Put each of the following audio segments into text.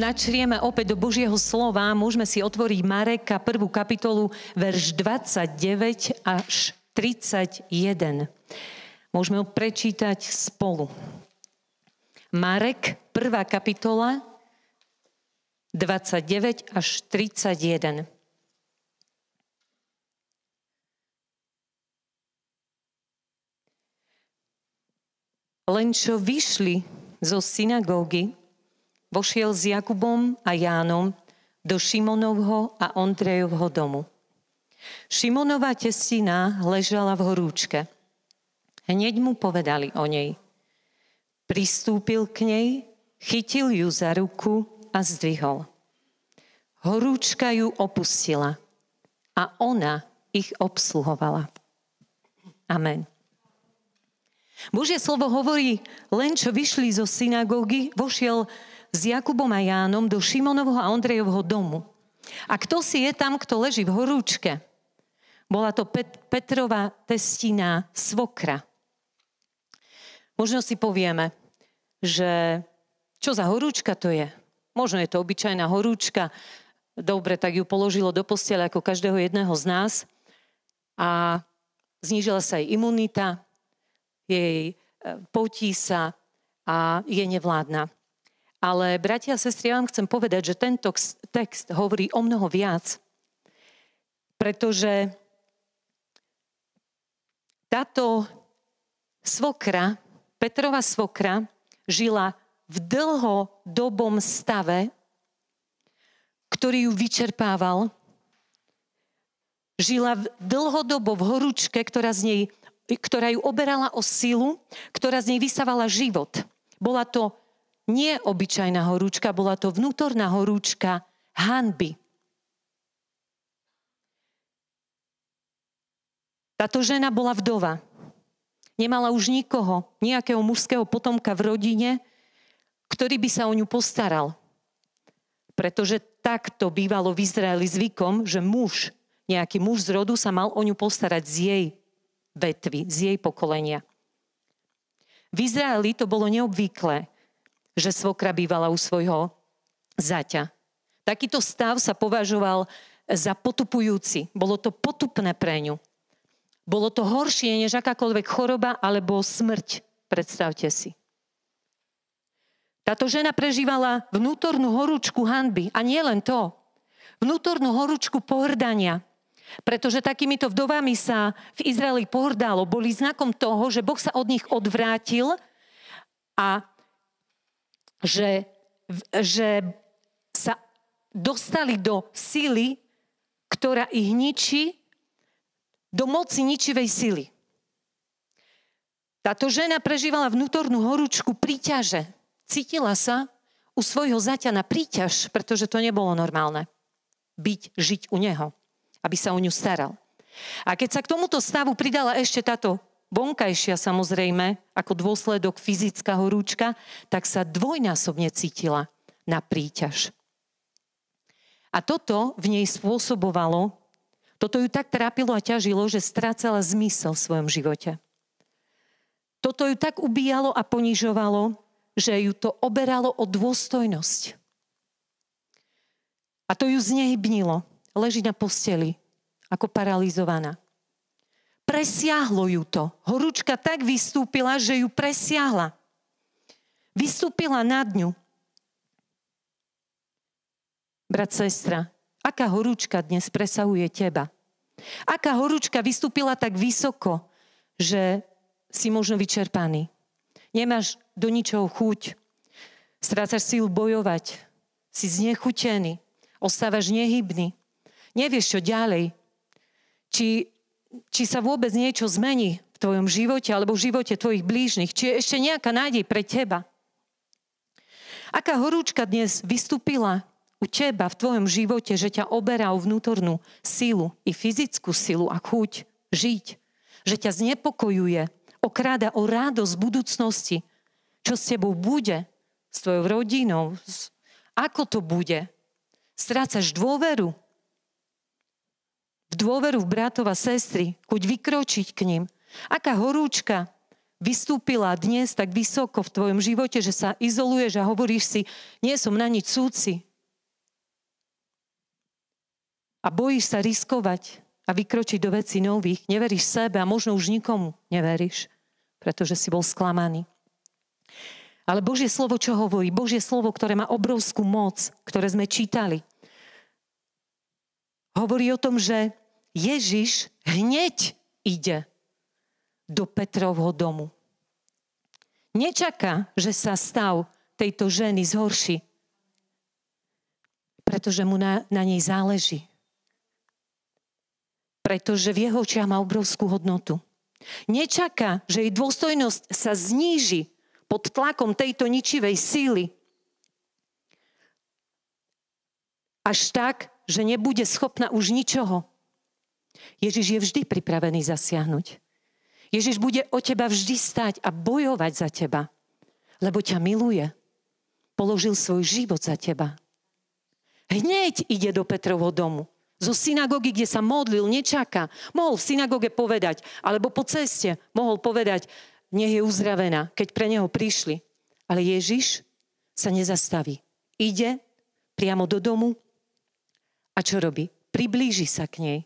načrieme opäť do Božieho slova, môžeme si otvoriť Mareka, prvú kapitolu, verš 29 až 31. Môžeme ho prečítať spolu. Marek, prvá kapitola, 29 až 31. Len čo vyšli zo synagógy, vošiel s Jakubom a Jánom do Šimonovho a Ondrejovho domu. Šimonová testina ležala v horúčke. Hneď mu povedali o nej. Pristúpil k nej, chytil ju za ruku a zdvihol. Horúčka ju opustila a ona ich obsluhovala. Amen. Božie slovo hovorí, len čo vyšli zo synagógy, vošiel s Jakubom a Jánom do Šimonovho a Ondrejovho domu. A kto si je tam, kto leží v horúčke? Bola to Pet- Petrova testina svokra. Možno si povieme, že čo za horúčka to je? Možno je to obyčajná horúčka. Dobre, tak ju položilo do postele ako každého jedného z nás. A znížila sa jej imunita, jej e, potí sa a je nevládna. Ale, bratia a sestry, ja vám chcem povedať, že tento text hovorí o mnoho viac, pretože táto svokra, Petrova svokra, žila v dlhodobom stave, ktorý ju vyčerpával. Žila v dlhodobo v horúčke, ktorá, z nej, ktorá ju oberala o silu, ktorá z nej vysávala život. Bola to nie obyčajná horúčka, bola to vnútorná horúčka hanby. Táto žena bola vdova. Nemala už nikoho, nejakého mužského potomka v rodine, ktorý by sa o ňu postaral. Pretože takto bývalo v Izraeli zvykom, že muž, nejaký muž z rodu sa mal o ňu postarať z jej vetvy, z jej pokolenia. V Izraeli to bolo neobvyklé že svokra bývala u svojho zaťa. Takýto stav sa považoval za potupujúci. Bolo to potupné pre ňu. Bolo to horšie než akákoľvek choroba alebo smrť. Predstavte si. Táto žena prežívala vnútornú horúčku hanby. A nie len to. Vnútornú horúčku pohrdania. Pretože takýmito vdovami sa v Izraeli pohrdalo. Boli znakom toho, že Boh sa od nich odvrátil a že, že sa dostali do síly, ktorá ich ničí, do moci ničivej sily. Táto žena prežívala vnútornú horúčku príťaže. Cítila sa u svojho zaťa na príťaž, pretože to nebolo normálne. Byť, žiť u neho, aby sa o ňu staral. A keď sa k tomuto stavu pridala ešte táto vonkajšia samozrejme, ako dôsledok fyzická horúčka, tak sa dvojnásobne cítila na príťaž. A toto v nej spôsobovalo, toto ju tak trápilo a ťažilo, že strácala zmysel v svojom živote. Toto ju tak ubíjalo a ponižovalo, že ju to oberalo o dôstojnosť. A to ju znehybnilo. Leží na posteli, ako paralizovaná. Presiahlo ju to. Horúčka tak vystúpila, že ju presiahla. Vystúpila nad ňu. Brat, sestra, aká horúčka dnes presahuje teba? Aká horúčka vystúpila tak vysoko, že si možno vyčerpaný? Nemáš do ničoho chuť. Strácaš sílu bojovať. Si znechutený. Ostávaš nehybný. Nevieš, čo ďalej. Či či sa vôbec niečo zmení v tvojom živote alebo v živote tvojich blížnych. Či je ešte nejaká nádej pre teba. Aká horúčka dnes vystúpila u teba v tvojom živote, že ťa oberá o vnútornú silu i fyzickú silu a chuť žiť. Že ťa znepokojuje, okráda o radosť budúcnosti. Čo s tebou bude, s tvojou rodinou, ako to bude. Strácaš dôveru v dôveru v bratov a sestry, chuť vykročiť k ním. Aká horúčka vystúpila dnes tak vysoko v tvojom živote, že sa izoluješ a hovoríš si, nie som na nič súci. A bojíš sa riskovať a vykročiť do veci nových. Neveríš sebe a možno už nikomu neveríš, pretože si bol sklamaný. Ale Božie slovo čo hovorí? Božie slovo, ktoré má obrovskú moc, ktoré sme čítali. Hovorí o tom, že Ježiš hneď ide do Petrovho domu. Nečaká, že sa stav tejto ženy zhorší, pretože mu na, na nej záleží. Pretože v jeho očiach má obrovskú hodnotu. Nečaká, že jej dôstojnosť sa zníži pod tlakom tejto ničivej síly. Až tak, že nebude schopná už ničoho. Ježiš je vždy pripravený zasiahnuť. Ježiš bude o teba vždy stať a bojovať za teba, lebo ťa miluje. Položil svoj život za teba. Hneď ide do Petrovho domu. Zo synagógy, kde sa modlil, nečaká. Mohol v synagóge povedať, alebo po ceste mohol povedať, nech je uzdravená, keď pre neho prišli. Ale Ježiš sa nezastaví. Ide priamo do domu a čo robí? Priblíži sa k nej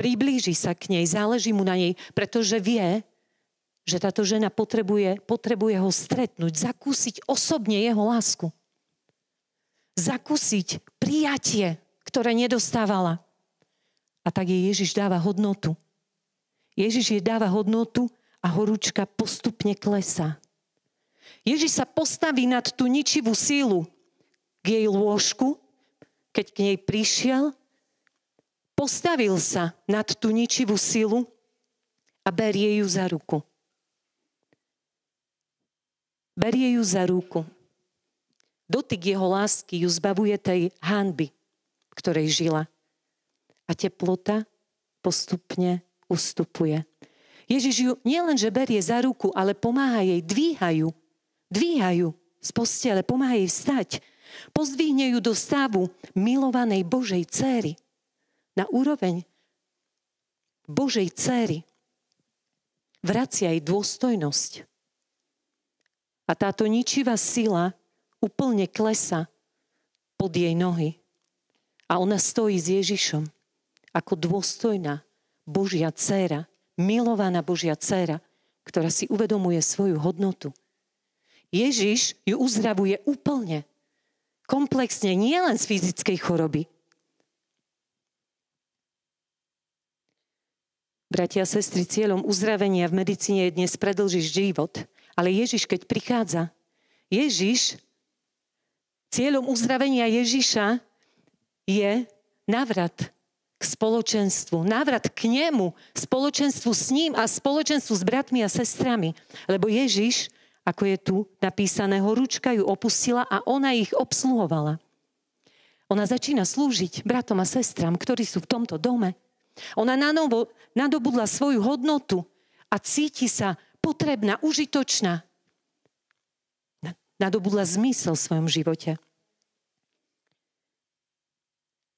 priblíži sa k nej, záleží mu na nej, pretože vie, že táto žena potrebuje, potrebuje ho stretnúť, zakúsiť osobne jeho lásku. Zakúsiť prijatie, ktoré nedostávala. A tak jej Ježiš dáva hodnotu. Ježiš jej dáva hodnotu a horúčka postupne klesá. Ježiš sa postaví nad tú ničivú sílu k jej lôžku, keď k nej prišiel postavil sa nad tú ničivú silu a berie ju za ruku. Berie ju za ruku. Dotyk jeho lásky ju zbavuje tej hanby, ktorej žila. A teplota postupne ustupuje. Ježiš ju nielenže berie za ruku, ale pomáha jej, dvíhajú, dvíhajú z postele, pomáha jej vstať. Pozdvihne ju do stavu milovanej Božej céry na úroveň Božej céry. Vracia jej dôstojnosť. A táto ničivá sila úplne klesa pod jej nohy. A ona stojí s Ježišom ako dôstojná Božia dcéra, milovaná Božia dcéra, ktorá si uvedomuje svoju hodnotu. Ježiš ju uzdravuje úplne, komplexne, nielen z fyzickej choroby, Bratia a sestry, cieľom uzdravenia v medicíne je dnes predlžiť život. Ale Ježiš, keď prichádza, Ježiš, cieľom uzdravenia Ježiša je návrat k spoločenstvu, návrat k nemu, spoločenstvu s ním a spoločenstvu s bratmi a sestrami. Lebo Ježiš, ako je tu napísané, horúčka ju opustila a ona ich obsluhovala. Ona začína slúžiť bratom a sestram, ktorí sú v tomto dome. Ona nanovo nadobudla svoju hodnotu a cíti sa potrebná, užitočná. Nadobudla zmysel v svojom živote.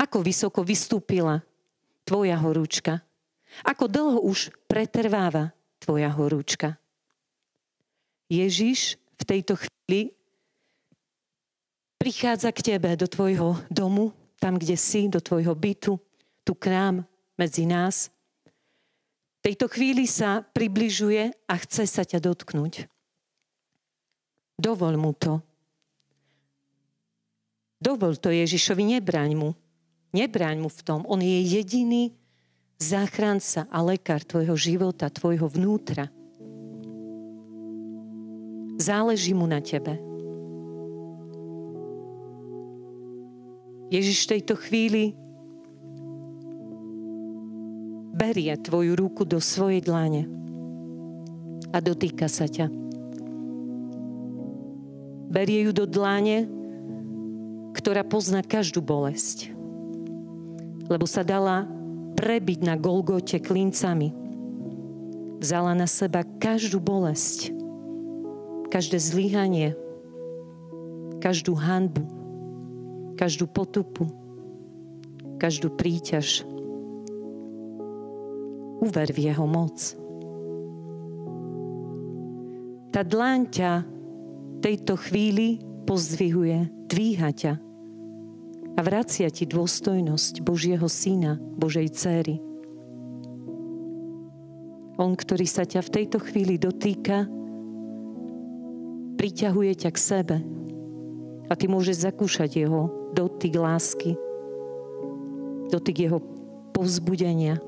Ako vysoko vystúpila tvoja horúčka? Ako dlho už pretrváva tvoja horúčka? Ježiš v tejto chvíli prichádza k tebe do tvojho domu, tam, kde si, do tvojho bytu, tu k nám, medzi nás. V tejto chvíli sa približuje a chce sa ťa dotknúť. Dovol mu to. Dovol to Ježišovi, nebráň mu. Nebráň mu v tom. On je jediný záchranca a lekár tvojho života, tvojho vnútra. Záleží mu na tebe. Ježiš v tejto chvíli berie tvoju ruku do svojej dlane a dotýka sa ťa. Berie ju do dlane, ktorá pozná každú bolesť. Lebo sa dala prebiť na Golgote klincami. Vzala na seba každú bolesť, každé zlyhanie, každú hanbu, každú potupu, každú príťaž, Uver v jeho moc. Tá dláň ťa tejto chvíli pozdvihuje, dvíha ťa a vracia ti dôstojnosť Božieho syna, Božej céry. On, ktorý sa ťa v tejto chvíli dotýka, priťahuje ťa k sebe a ty môžeš zakúšať jeho dotyk lásky, dotyk jeho povzbudenia.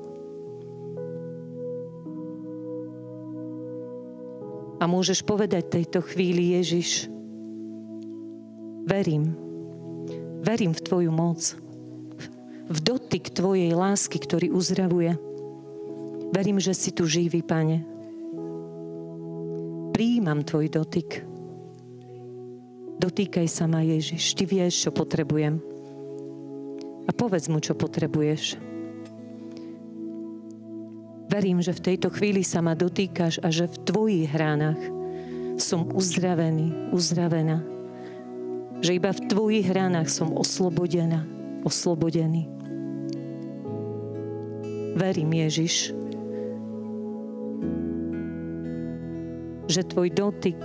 A môžeš povedať tejto chvíli, Ježiš, verím, verím v Tvoju moc, v dotyk Tvojej lásky, ktorý uzdravuje. Verím, že si tu živý, Pane. Príjmam Tvoj dotyk. Dotýkaj sa ma, Ježiš. Ty vieš, čo potrebujem. A povedz mu, čo potrebuješ. Verím, že v tejto chvíli sa ma dotýkaš a že v tvojich ránach som uzdravený, uzdravená. Že iba v tvojich ránach som oslobodená, oslobodený. Verím, Ježiš, že tvoj dotyk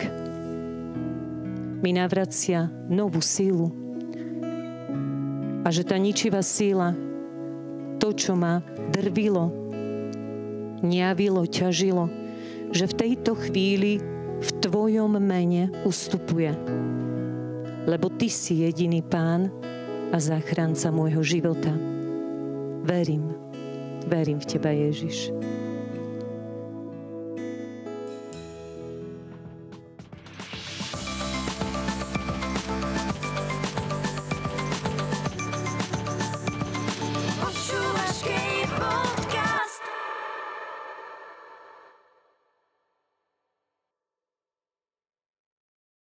mi navracia novú sílu a že tá ničivá síla, to, čo ma drvilo, ňavilo, ťažilo, že v tejto chvíli v Tvojom mene ustupuje. Lebo Ty si jediný Pán a záchranca môjho života. Verím, verím v Teba, Ježiš.